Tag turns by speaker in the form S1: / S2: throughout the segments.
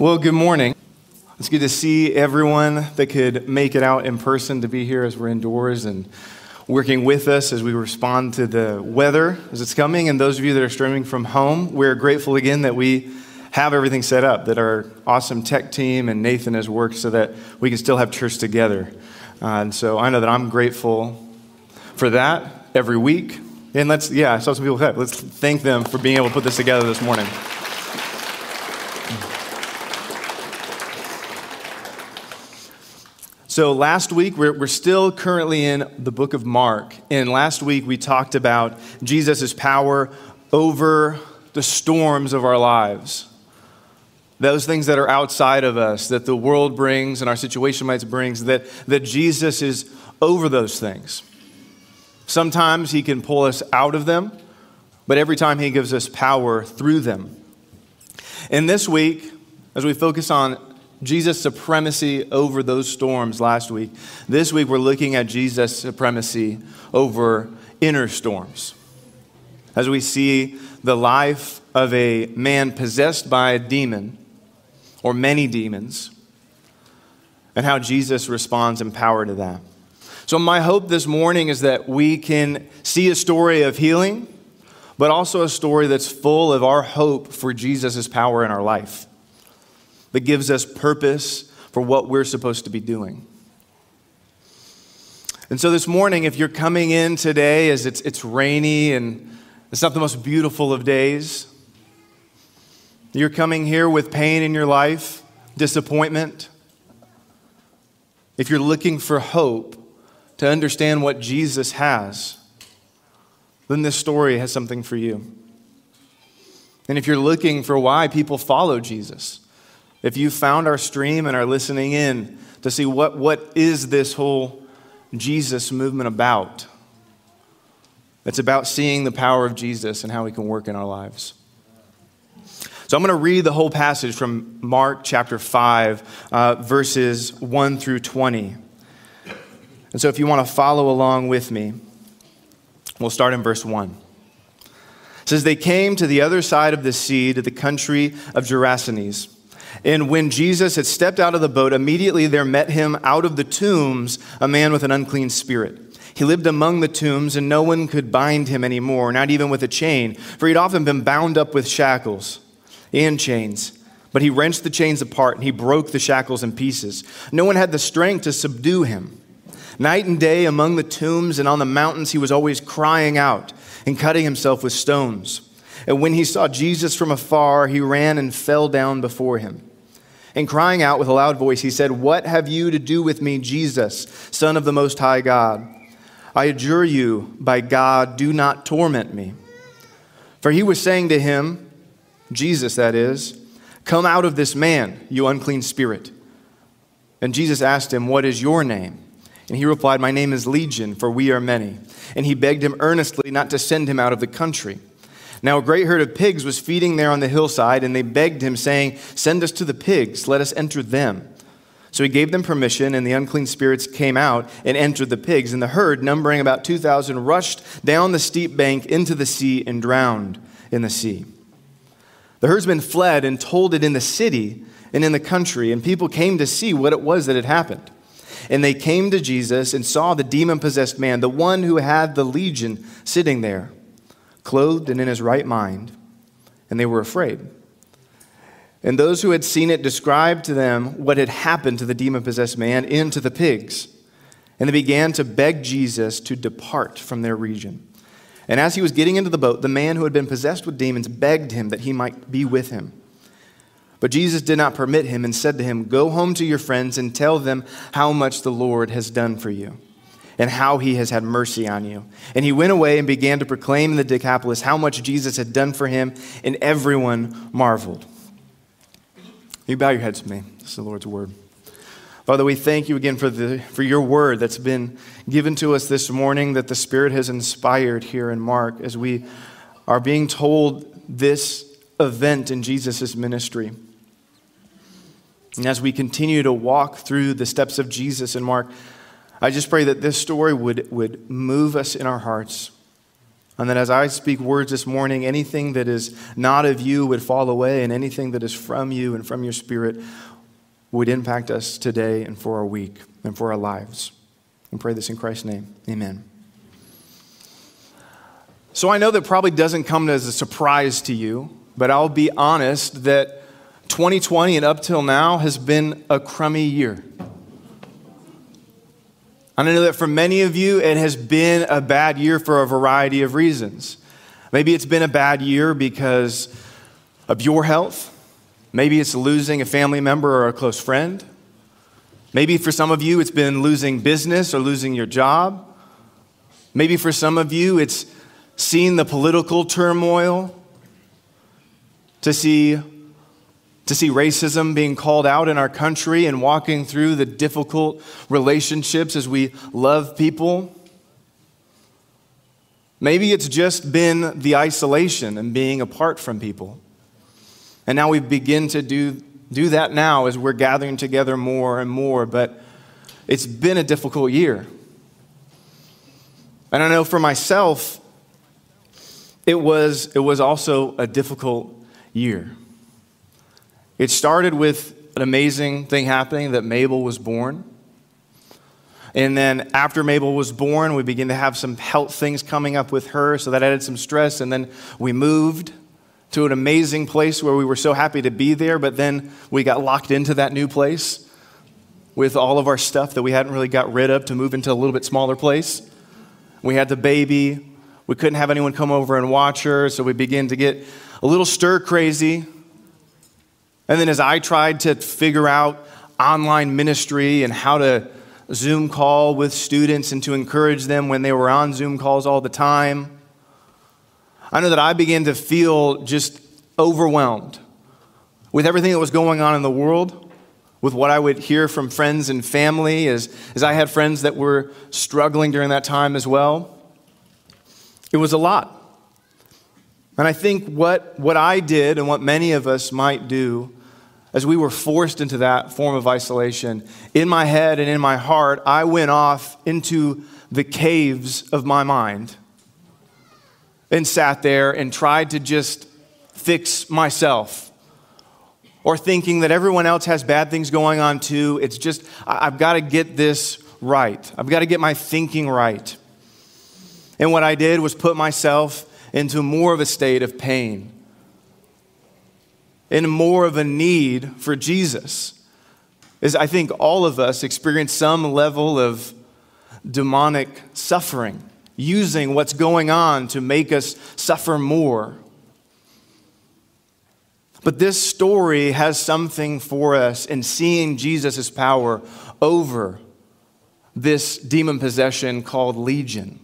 S1: Well, good morning. It's good to see everyone that could make it out in person to be here as we're indoors and working with us as we respond to the weather as it's coming. And those of you that are streaming from home, we're grateful again that we have everything set up, that our awesome tech team and Nathan has worked so that we can still have church together. Uh, and so I know that I'm grateful for that every week. And let's, yeah, I saw some people, let's thank them for being able to put this together this morning. So, last week, we're, we're still currently in the book of Mark. And last week, we talked about Jesus' power over the storms of our lives. Those things that are outside of us, that the world brings and our situation might brings, that, that Jesus is over those things. Sometimes he can pull us out of them, but every time he gives us power through them. And this week, as we focus on Jesus' supremacy over those storms last week. This week, we're looking at Jesus' supremacy over inner storms. As we see the life of a man possessed by a demon or many demons, and how Jesus responds in power to that. So, my hope this morning is that we can see a story of healing, but also a story that's full of our hope for Jesus' power in our life that gives us purpose for what we're supposed to be doing. And so this morning, if you're coming in today as it's, it's rainy and it's not the most beautiful of days, you're coming here with pain in your life, disappointment. If you're looking for hope to understand what Jesus has, then this story has something for you. And if you're looking for why people follow Jesus, if you found our stream and are listening in to see what, what is this whole Jesus movement about, it's about seeing the power of Jesus and how he can work in our lives. So I'm going to read the whole passage from Mark chapter 5, uh, verses 1 through 20. And so if you want to follow along with me, we'll start in verse 1. It says, They came to the other side of the sea, to the country of Gerasenes. And when Jesus had stepped out of the boat, immediately there met him out of the tombs a man with an unclean spirit. He lived among the tombs, and no one could bind him anymore, not even with a chain, for he'd often been bound up with shackles and chains. But he wrenched the chains apart, and he broke the shackles in pieces. No one had the strength to subdue him. Night and day among the tombs and on the mountains, he was always crying out and cutting himself with stones. And when he saw Jesus from afar, he ran and fell down before him. And crying out with a loud voice, he said, What have you to do with me, Jesus, Son of the Most High God? I adjure you, by God, do not torment me. For he was saying to him, Jesus that is, Come out of this man, you unclean spirit. And Jesus asked him, What is your name? And he replied, My name is Legion, for we are many. And he begged him earnestly not to send him out of the country. Now a great herd of pigs was feeding there on the hillside, and they begged him, saying, Send us to the pigs, let us enter them. So he gave them permission, and the unclean spirits came out and entered the pigs. And the herd, numbering about 2,000, rushed down the steep bank into the sea and drowned in the sea. The herdsmen fled and told it in the city and in the country, and people came to see what it was that had happened. And they came to Jesus and saw the demon possessed man, the one who had the legion, sitting there clothed and in his right mind, and they were afraid. And those who had seen it described to them what had happened to the demon possessed man and to the pigs. And they began to beg Jesus to depart from their region. And as he was getting into the boat, the man who had been possessed with demons begged him that he might be with him. But Jesus did not permit him and said to him, Go home to your friends and tell them how much the Lord has done for you and how he has had mercy on you. And he went away and began to proclaim in the Decapolis how much Jesus had done for him, and everyone marveled. You bow your heads with me. This is the Lord's word. Father, we thank you again for, the, for your word that's been given to us this morning, that the Spirit has inspired here in Mark as we are being told this event in Jesus' ministry. And as we continue to walk through the steps of Jesus in Mark, I just pray that this story would, would move us in our hearts And that as I speak words this morning, anything that is not of you would fall away, and anything that is from you and from your spirit would impact us today and for our week and for our lives. And pray this in Christ's name. Amen. So I know that probably doesn't come as a surprise to you, but I'll be honest that 2020 and up till now has been a crummy year. And I know that for many of you, it has been a bad year for a variety of reasons. Maybe it's been a bad year because of your health. Maybe it's losing a family member or a close friend. Maybe for some of you, it's been losing business or losing your job. Maybe for some of you, it's seeing the political turmoil, to see to see racism being called out in our country and walking through the difficult relationships as we love people. Maybe it's just been the isolation and being apart from people. And now we begin to do, do that now as we're gathering together more and more, but it's been a difficult year. And I know for myself, it was, it was also a difficult year. It started with an amazing thing happening that Mabel was born. And then after Mabel was born, we began to have some health things coming up with her, so that added some stress. And then we moved to an amazing place where we were so happy to be there, but then we got locked into that new place with all of our stuff that we hadn't really got rid of to move into a little bit smaller place. We had the baby. We couldn't have anyone come over and watch her, so we began to get a little stir crazy. And then as I tried to figure out online ministry and how to Zoom call with students and to encourage them when they were on Zoom calls all the time, I know that I began to feel just overwhelmed with everything that was going on in the world, with what I would hear from friends and family, as, as I had friends that were struggling during that time as well. It was a lot. And I think what, what I did and what many of us might do as we were forced into that form of isolation, in my head and in my heart, I went off into the caves of my mind and sat there and tried to just fix myself. Or thinking that everyone else has bad things going on too. It's just, I've got to get this right. I've got to get my thinking right. And what I did was put myself into more of a state of pain in more of a need for Jesus. Is I think all of us experience some level of demonic suffering, using what's going on to make us suffer more. But this story has something for us in seeing Jesus' power over this demon possession called legion.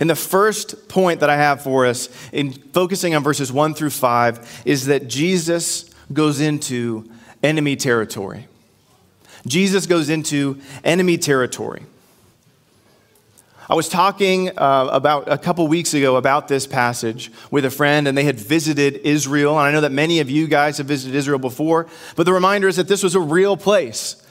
S1: And the first point that I have for us in focusing on verses 1 through 5 is that Jesus goes into enemy territory. Jesus goes into enemy territory. I was talking uh, about a couple weeks ago about this passage with a friend, and they had visited Israel. And I know that many of you guys have visited Israel before, but the reminder is that this was a real place.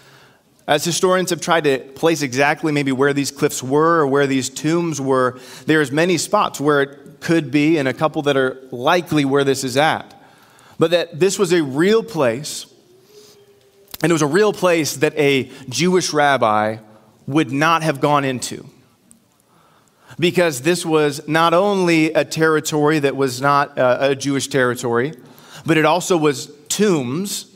S1: As historians have tried to place exactly maybe where these cliffs were or where these tombs were, there's many spots where it could be and a couple that are likely where this is at. But that this was a real place, and it was a real place that a Jewish rabbi would not have gone into. Because this was not only a territory that was not uh, a Jewish territory, but it also was tombs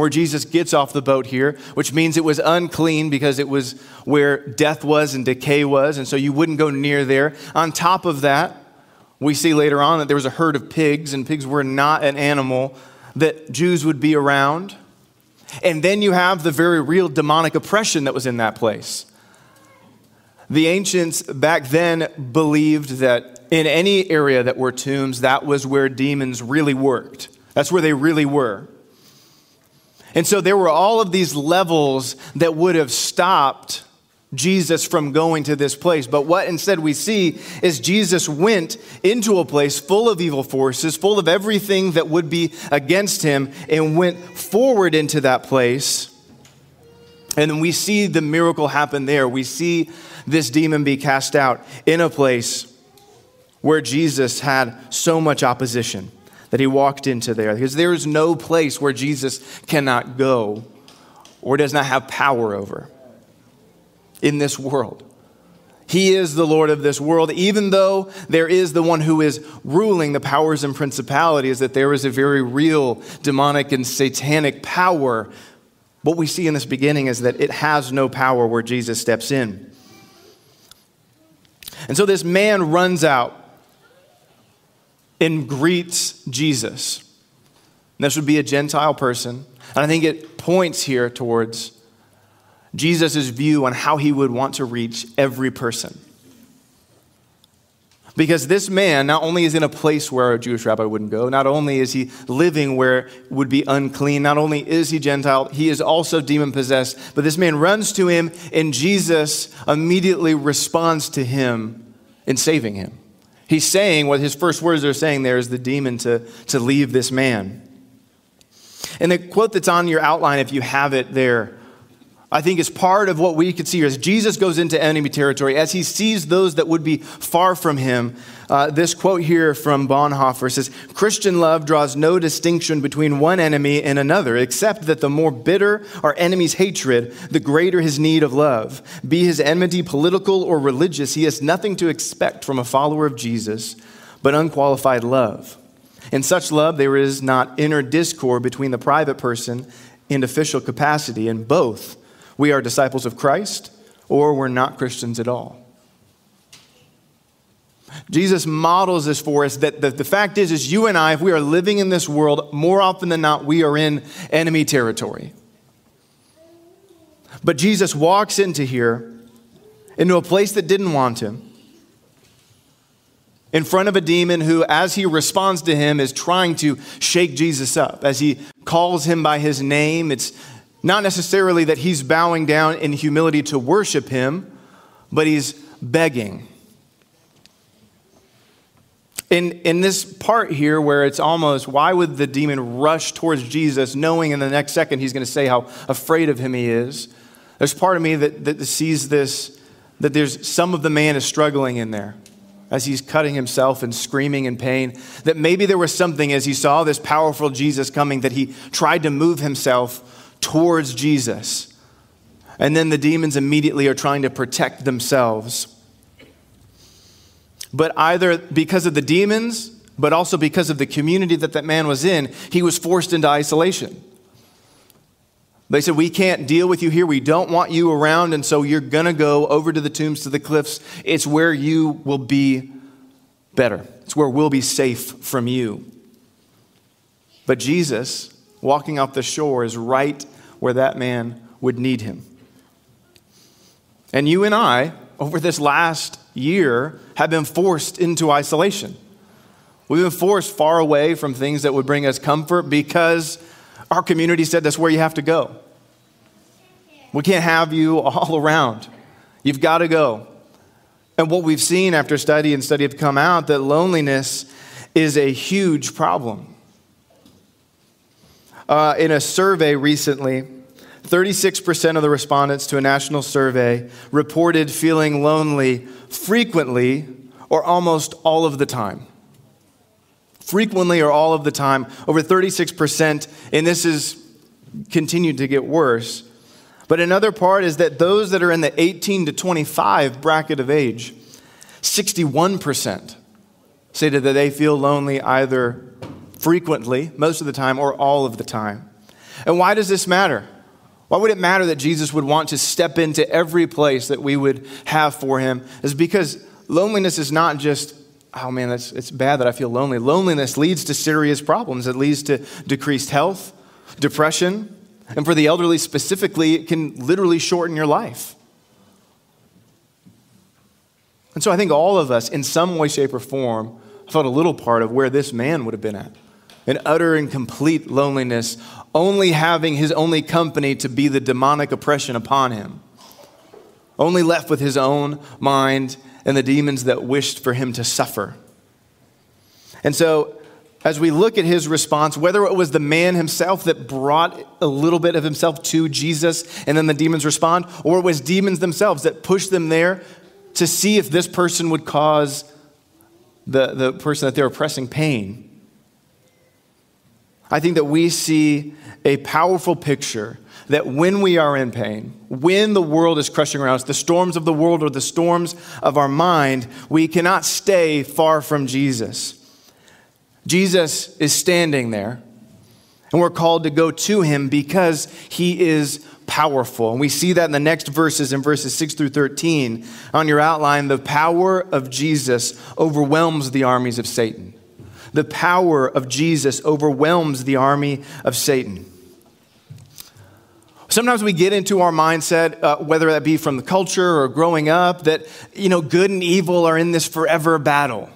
S1: where Jesus gets off the boat here, which means it was unclean because it was where death was and decay was, and so you wouldn't go near there. On top of that, we see later on that there was a herd of pigs, and pigs were not an animal that Jews would be around. And then you have the very real demonic oppression that was in that place. The ancients back then believed that in any area that were tombs, that was where demons really worked. That's where they really were. And so there were all of these levels that would have stopped Jesus from going to this place. But what instead we see is Jesus went into a place full of evil forces, full of everything that would be against him, and went forward into that place. And we see the miracle happen there. We see this demon be cast out in a place where Jesus had so much opposition that he walked into there. Because there is no place where Jesus cannot go or does not have power over in this world. He is the Lord of this world, even though there is the one who is ruling the powers and principalities, that there is a very real demonic and satanic power. What we see in this beginning is that it has no power where Jesus steps in. And so this man runs out and greets Jesus. And this would be a Gentile person. And I think it points here towards Jesus' view on how he would want to reach every person. Because this man not only is in a place where a Jewish rabbi wouldn't go, not only is he living where it would be unclean, not only is he Gentile, he is also demon possessed. But this man runs to him, and Jesus immediately responds to him in saving him. He's saying what his first words are saying there is the demon to, to leave this man. And the quote that's on your outline, if you have it there, I think is part of what we could see here. As Jesus goes into enemy territory, as he sees those that would be far from him, uh, this quote here from Bonhoeffer says Christian love draws no distinction between one enemy and another, except that the more bitter our enemy's hatred, the greater his need of love. Be his enmity political or religious, he has nothing to expect from a follower of Jesus but unqualified love. In such love, there is not inner discord between the private person and official capacity, and both we are disciples of Christ or we're not Christians at all. Jesus models this for us that the, the, fact is, is you and I, if we are living in this world, more often than not, we are in enemy territory. But Jesus walks into here, into a place that didn't want him, in front of a demon who, as he responds to him, is trying to shake Jesus up. As he calls him by his name, it's not necessarily that he's bowing down in humility to worship him, but he's begging. In, in this part here, where it's almost, why would the demon rush towards Jesus knowing in the next second he's going to say how afraid of him he is? There's part of me that, that sees this, that there's some of the man is struggling in there as he's cutting himself and screaming in pain. That maybe there was something as he saw this powerful Jesus coming that he tried to move himself towards Jesus. And then the demons immediately are trying to protect themselves. But either because of the demons, but also because of the community that that man was in, he was forced into isolation. They said, We can't deal with you here. We don't want you around. And so you're going to go over to the tombs, to the cliffs. It's where you will be better, it's where we'll be safe from you. But Jesus, walking off the shore, is right where that man would need him. And you and I, over this last year, have been forced into isolation. We've been forced far away from things that would bring us comfort because our community said that's where you have to go. We can't have you all around. You've got to go. And what we've seen after study and study have come out that loneliness is a huge problem. Uh, in a survey recently, 36% of the respondents to a national survey reported feeling lonely frequently or almost all of the time. Frequently or all of the time, over 36%, and this has continued to get worse. But another part is that those that are in the 18 to 25 bracket of age, 61% say that they feel lonely either frequently, most of the time, or all of the time. And why does this matter? Why would it matter that Jesus would want to step into every place that we would have for him? Is because loneliness is not just, oh man, it's bad that I feel lonely. Loneliness leads to serious problems. It leads to decreased health, depression, and for the elderly specifically, it can literally shorten your life. And so I think all of us, in some way, shape, or form, felt a little part of where this man would have been at in utter and complete loneliness, only having his only company to be the demonic oppression upon him, only left with his own mind and the demons that wished for him to suffer. And so, as we look at his response, whether it was the man himself that brought a little bit of himself to Jesus and then the demons respond, or it was demons themselves that pushed them there to see if this person would cause the, the person that they're oppressing pain. I think that we see a powerful picture that when we are in pain, when the world is crushing around us, the storms of the world or the storms of our mind, we cannot stay far from Jesus. Jesus is standing there, and we're called to go to him because he is powerful. And we see that in the next verses, in verses 6 through 13. On your outline, the power of Jesus overwhelms the armies of Satan. The power of Jesus overwhelms the army of Satan. Sometimes we get into our mindset, uh, whether that be from the culture or growing up, that, you know, good and evil are in this forever battle.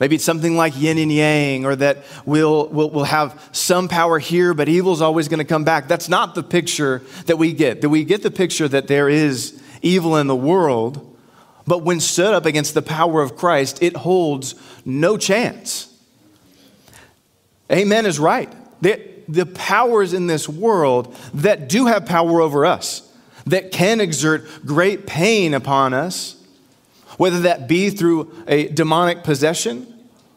S1: Maybe it's something like yin and yang, or that we'll, we'll, we'll have some power here, but evil's always going to come back. That's not the picture that we get. That we get the picture that there is evil in the world, but when stood up against the power of Christ, it holds no chance. Amen is right. The, the powers in this world that do have power over us, that can exert great pain upon us, whether that be through a demonic possession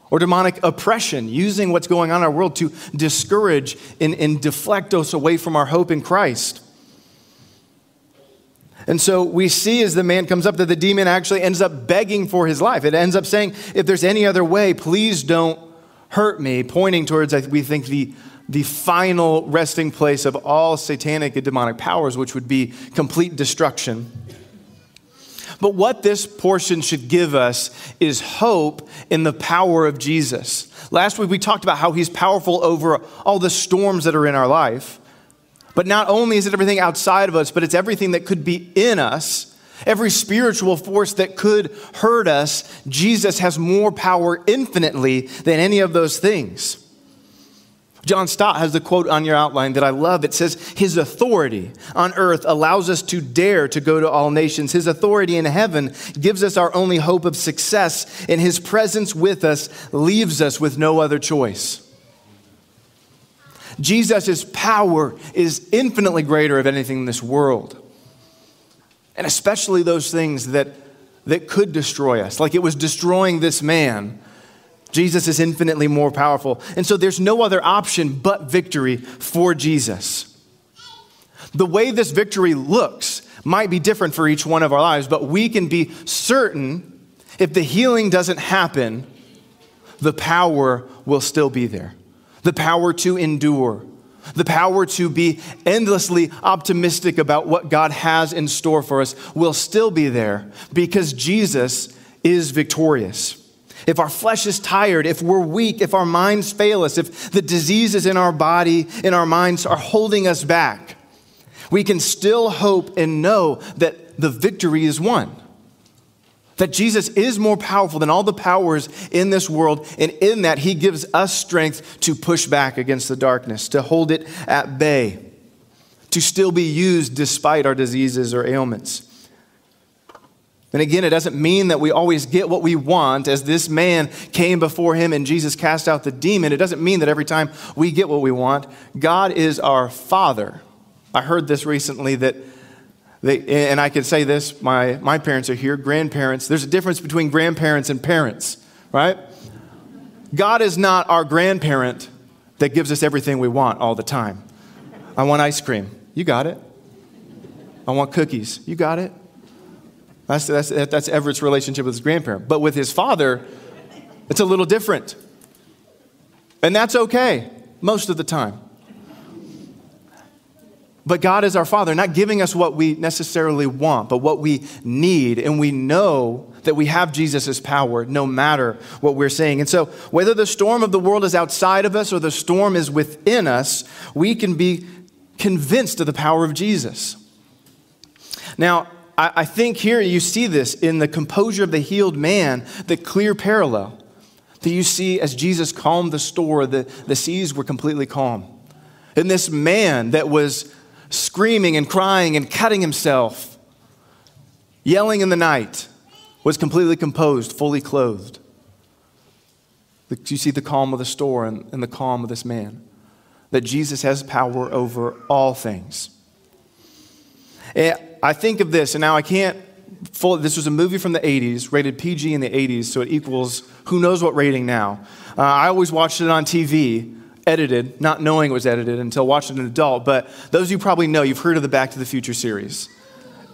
S1: or demonic oppression, using what's going on in our world to discourage and, and deflect us away from our hope in Christ. And so we see as the man comes up that the demon actually ends up begging for his life. It ends up saying, If there's any other way, please don't hurt me, pointing towards, we think, the, the final resting place of all satanic and demonic powers, which would be complete destruction. But what this portion should give us is hope in the power of Jesus. Last week we talked about how he's powerful over all the storms that are in our life. But not only is it everything outside of us, but it's everything that could be in us Every spiritual force that could hurt us, Jesus has more power infinitely than any of those things. John Stott has the quote on your outline that I love. It says, His authority on earth allows us to dare to go to all nations. His authority in heaven gives us our only hope of success, and His presence with us leaves us with no other choice. Jesus' power is infinitely greater of anything in this world and especially those things that, that could destroy us, like it was destroying this man. Jesus is infinitely more powerful. And so there's no other option but victory for Jesus. The way this victory looks might be different for each one of our lives, but we can be certain if the healing doesn't happen, the power will still be there. The power to endure, the power to be endlessly optimistic about what God has in store for us will still be there because Jesus is victorious. If our flesh is tired, if we're weak, if our minds fail us, if the diseases in our body, in our minds are holding us back, we can still hope and know that the victory is won that Jesus is more powerful than all the powers in this world, and in that, he gives us strength to push back against the darkness, to hold it at bay, to still be used despite our diseases or ailments. And again, it doesn't mean that we always get what we want. As this man came before him and Jesus cast out the demon, it doesn't mean that every time we get what we want. God is our Father. I heard this recently that they, and I can say this my, my parents are here, grandparents. There's a difference between grandparents and parents, right? God is not our grandparent that gives us everything we want all the time. I want ice cream. You got it. I want cookies. You got it. That's, that's, that's Everett's relationship with his grandparent. But with his father, it's a little different. And that's okay most of the time. But God is our Father, not giving us what we necessarily want, but what we need. And we know that we have Jesus' power no matter what we're saying. And so, whether the storm of the world is outside of us or the storm is within us, we can be convinced of the power of Jesus. Now, I think here you see this in the composure of the healed man, the clear parallel that you see as Jesus calmed the storm, the, the seas were completely calm. And this man that was screaming and crying and cutting himself, yelling in the night, was completely composed, fully clothed. You see the calm of the storm and the calm of this man. That Jesus has power over all things. And I think of this, and now I can't this was a movie from the 80s, rated PG in the 80s, so it equals who knows what rating now. Uh, I always watched it on TV, edited, not knowing it was edited until watching an adult. But those of you probably know, you've heard of the Back to the Future series.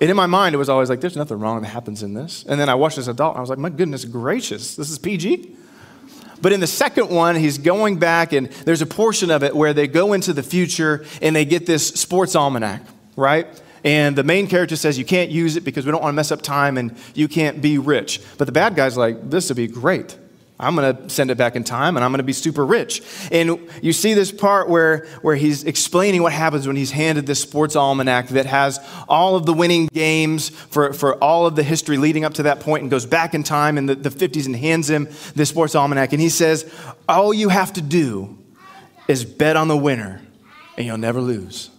S1: And in my mind, it was always like, there's nothing wrong that happens in this. And then I watched an adult, and I was like, my goodness gracious, this is PG? But in the second one, he's going back, and there's a portion of it where they go into the future and they get this sports almanac, right? And the main character says, You can't use it because we don't want to mess up time and you can't be rich. But the bad guy's like, This would be great. I'm going to send it back in time and I'm going to be super rich. And you see this part where, where he's explaining what happens when he's handed this sports almanac that has all of the winning games for, for all of the history leading up to that point and goes back in time in the, the 50s and hands him this sports almanac. And he says, All you have to do is bet on the winner and you'll never lose.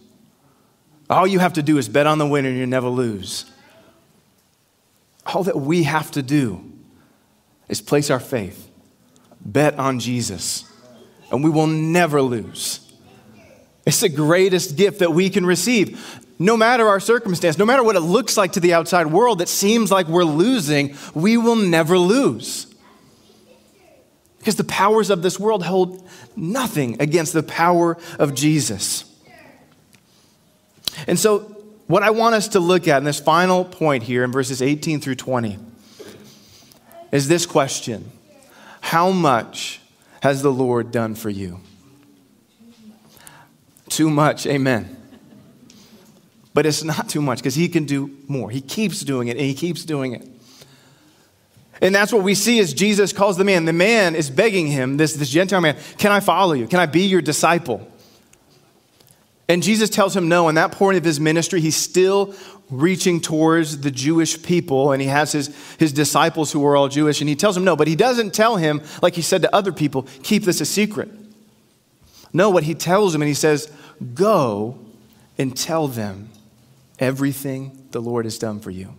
S1: All you have to do is bet on the winner and you'll never lose. All that we have to do is place our faith, bet on Jesus, and we will never lose. It's the greatest gift that we can receive. No matter our circumstance, no matter what it looks like to the outside world that seems like we're losing, we will never lose. Because the powers of this world hold nothing against the power of Jesus. And so, what I want us to look at in this final point here in verses 18 through 20 is this question How much has the Lord done for you? Too much, amen. But it's not too much because He can do more. He keeps doing it and He keeps doing it. And that's what we see as Jesus calls the man. The man is begging him, this, this Gentile man, Can I follow you? Can I be your disciple? And Jesus tells him no. In that point of his ministry, he's still reaching towards the Jewish people, and he has his, his disciples who are all Jewish, and he tells him no, but he doesn't tell him, like he said to other people, keep this a secret. No, what he tells him, and he says, go and tell them everything the Lord has done for you.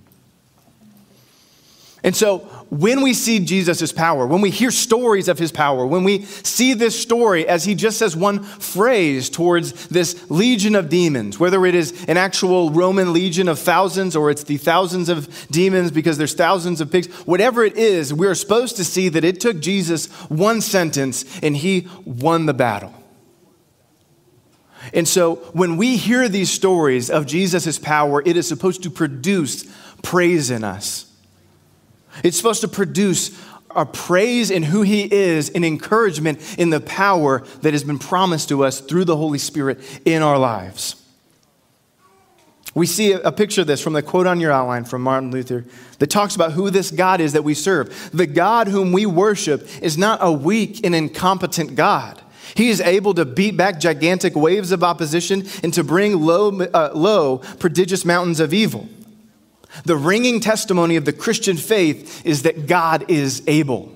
S1: And so, when we see Jesus' power, when we hear stories of his power, when we see this story as he just says one phrase towards this legion of demons, whether it is an actual Roman legion of thousands or it's the thousands of demons because there's thousands of pigs, whatever it is, we're supposed to see that it took Jesus one sentence and he won the battle. And so, when we hear these stories of Jesus' power, it is supposed to produce praise in us. It's supposed to produce a praise in who He is and encouragement in the power that has been promised to us through the Holy Spirit in our lives. We see a picture of this from the quote on your outline from Martin Luther that talks about who this God is that we serve. The God whom we worship is not a weak and incompetent God. He is able to beat back gigantic waves of opposition and to bring low, uh, low prodigious mountains of evil. The ringing testimony of the Christian faith is that God is able.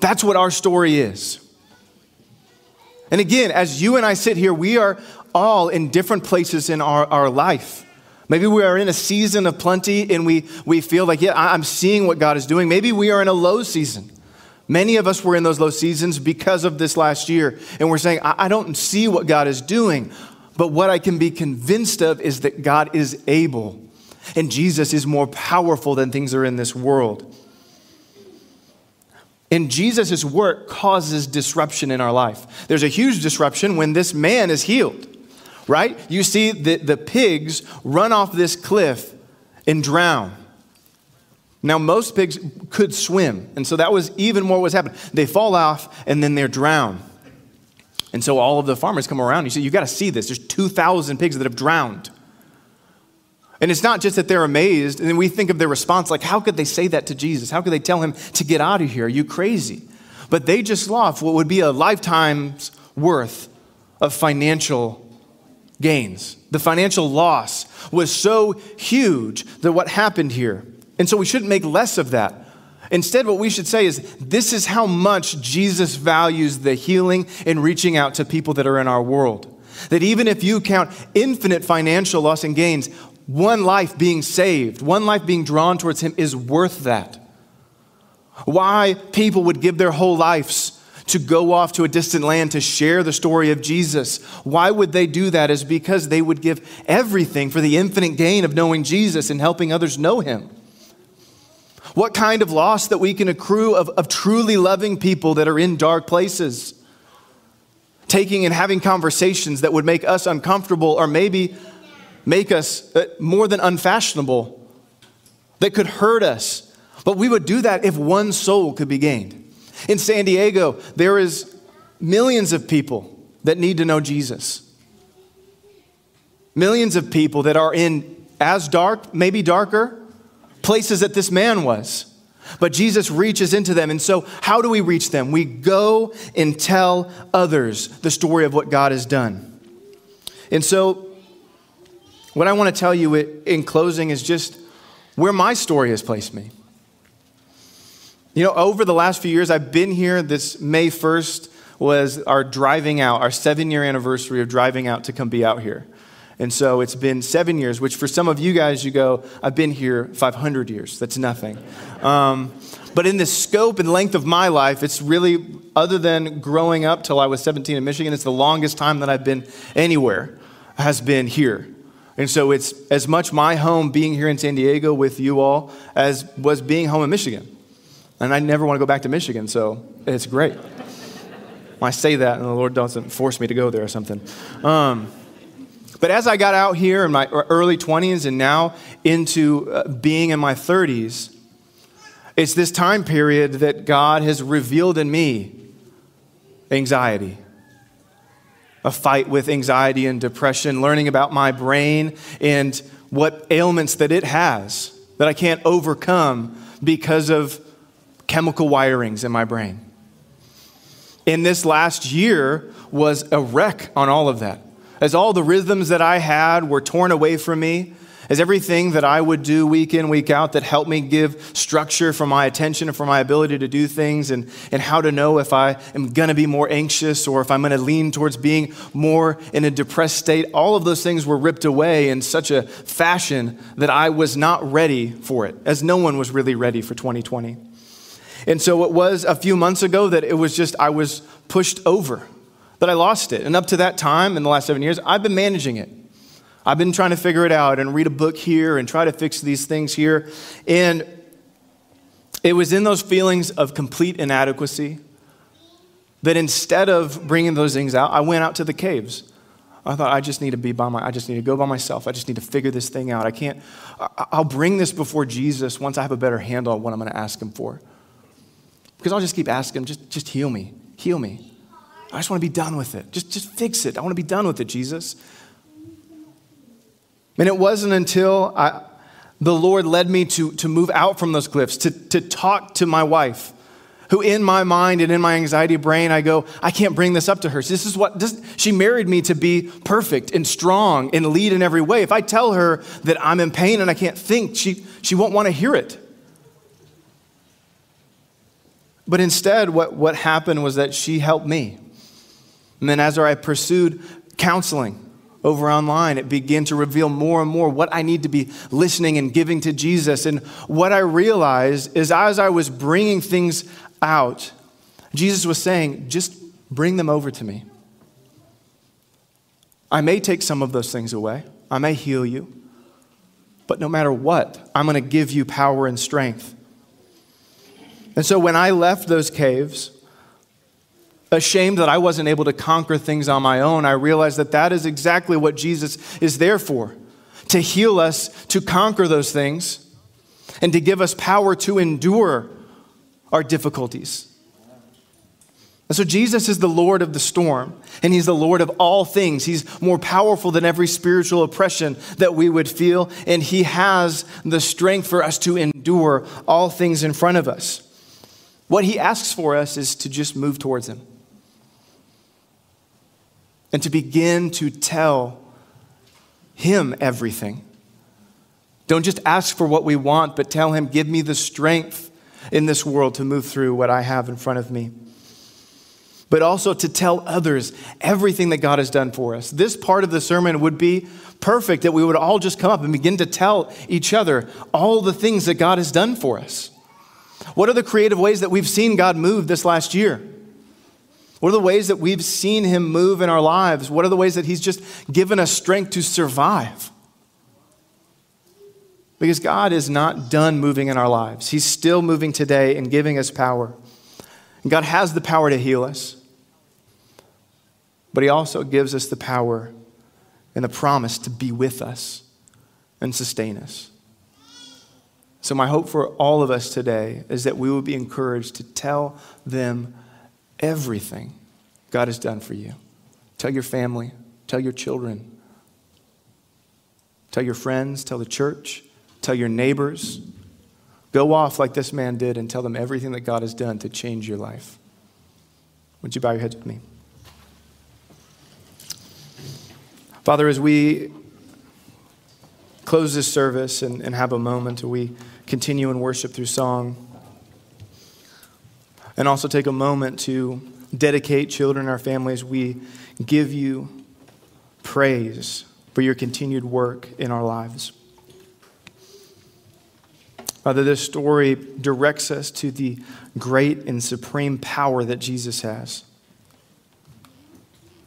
S1: That's what our story is. And again, as you and I sit here, we are all in different places in our, our life. Maybe we are in a season of plenty and we, we feel like, yeah, I'm seeing what God is doing. Maybe we are in a low season. Many of us were in those low seasons because of this last year, and we're saying, I, I don't see what God is doing. But what I can be convinced of is that God is able, and Jesus is more powerful than things are in this world. And Jesus' work causes disruption in our life. There's a huge disruption when this man is healed, right? You see the, the pigs run off this cliff and drown. Now, most pigs could swim, and so that was even more what's happening. They fall off and then they're drowned. And so all of the farmers come around. And you say, You've got to see this. There's 2,000 pigs that have drowned. And it's not just that they're amazed, and then we think of their response like, How could they say that to Jesus? How could they tell him to get out of here? Are you crazy? But they just lost what would be a lifetime's worth of financial gains. The financial loss was so huge that what happened here. And so we shouldn't make less of that. Instead, what we should say is this is how much Jesus values the healing and reaching out to people that are in our world. That even if you count infinite financial loss and gains, one life being saved, one life being drawn towards Him is worth that. Why people would give their whole lives to go off to a distant land to share the story of Jesus. Why would they do that? Is because they would give everything for the infinite gain of knowing Jesus and helping others know him. What kind of loss that we can accrue of, of truly loving people that are in dark places? Taking and having conversations that would make us uncomfortable or maybe make us uh, more than unfashionable, that could hurt us. But we would do that if one soul could be gained. In San Diego, there is millions of people that need to know Jesus. Millions of people that are in as dark, maybe darker, places that this man was. But Jesus reaches into them. And so, how do we reach them? We go and tell others the story of what God has done. And so, what I want to tell you in closing is just where my story has placed me. You know, over the last few years, I've been here. This May 1st was our driving out, our seven year anniversary of driving out to come be out here. And so it's been seven years, which for some of you guys, you go, I've been here 500 years. That's nothing. Um, but in the scope and length of my life, it's really, other than growing up till I was 17 in Michigan, it's the longest time that I've been anywhere, has been here. And so it's as much my home being here in San Diego with you all as was being home in Michigan. And I never want to go back to Michigan, so it's great. I say that, and the Lord doesn't force me to go there or something. Um, but as I got out here in my early 20s and now into uh, being in my 30s, it's this time period that God has revealed in me anxiety. A fight with anxiety and depression, learning about my brain and what ailments that it has that I can't overcome because of chemical wirings in my brain. In this last year was a wreck on all of that. As all the rhythms that I had were torn away from me, as everything that I would do week in, week out that helped me give structure for my attention and for my ability to do things and, and how to know if I am going to be more anxious or if I'm going to lean towards being more in a depressed state, all of those things were ripped away in such a fashion that I was not ready for it, as no one was really ready for 2020. And so it was a few months ago that it was just, I was pushed over, that I lost it. And up to that time, in the last seven years, I've been managing it. I've been trying to figure it out and read a book here and try to fix these things here. And it was in those feelings of complete inadequacy that instead of bringing those things out, I went out to the caves. I thought I just need to be by my I just need to go by myself. I just need to figure this thing out. I can't I'll bring this before Jesus once I have a better handle on what I'm going to ask him for. Because I'll just keep asking him, just, just heal me, heal me. I just want to be done with it. Just, just fix it. I want to be done with it, Jesus. And it wasn't until I, the Lord led me to, to move out from those cliffs, to, to talk to my wife, who in my mind and in my anxiety brain, I go, I can't bring this up to her. This is what, this, she married me to be perfect and strong and lead in every way. If I tell her that I'm in pain and I can't think, she, she won't want to hear it. But instead, what, what happened was that she helped me. And then as I pursued counseling over online, it began to reveal more and more what I need to be listening and giving to Jesus. And what I realized is as I was bringing things out, Jesus was saying, just bring them over to me. I may take some of those things away, I may heal you, but no matter what, I'm going to give you power and strength. And so when I left those caves, ashamed that I wasn't able to conquer things on my own, I realized that that is exactly what Jesus is there for to heal us, to conquer those things, and to give us power to endure our difficulties. And so Jesus is the Lord of the storm, and He's the Lord of all things. He's more powerful than every spiritual oppression that we would feel, and He has the strength for us to endure all things in front of us. What he asks for us is to just move towards him and to begin to tell him everything. Don't just ask for what we want, but tell him, Give me the strength in this world to move through what I have in front of me. But also to tell others everything that God has done for us. This part of the sermon would be perfect that we would all just come up and begin to tell each other all the things that God has done for us. What are the creative ways that we've seen God move this last year? What are the ways that we've seen Him move in our lives? What are the ways that He's just given us strength to survive? Because God is not done moving in our lives. He's still moving today and giving us power. And God has the power to heal us, but He also gives us the power and the promise to be with us and sustain us. So, my hope for all of us today is that we will be encouraged to tell them everything God has done for you. Tell your family, tell your children, tell your friends, tell the church, tell your neighbors. Go off like this man did and tell them everything that God has done to change your life. Would you bow your heads with me? Father, as we close this service and, and have a moment, we continue in worship through song, and also take a moment to dedicate children our families, we give you praise for your continued work in our lives. Father, this story directs us to the great and supreme power that Jesus has.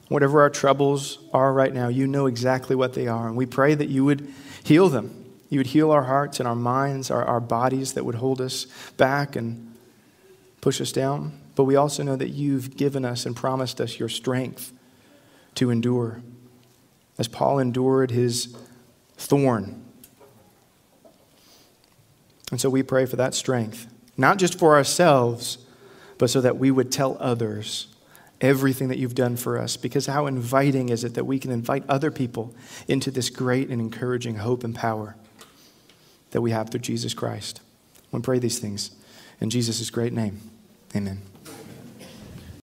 S1: Whatever our troubles are right now, you know exactly what they are. And we pray that you would heal them. You would heal our hearts and our minds, our, our bodies that would hold us back and push us down. But we also know that you've given us and promised us your strength to endure. As Paul endured his thorn. And so we pray for that strength, not just for ourselves, but so that we would tell others everything that you've done for us. Because how inviting is it that we can invite other people into this great and encouraging hope and power that we have through Jesus Christ? We pray these things in Jesus' great name. Amen.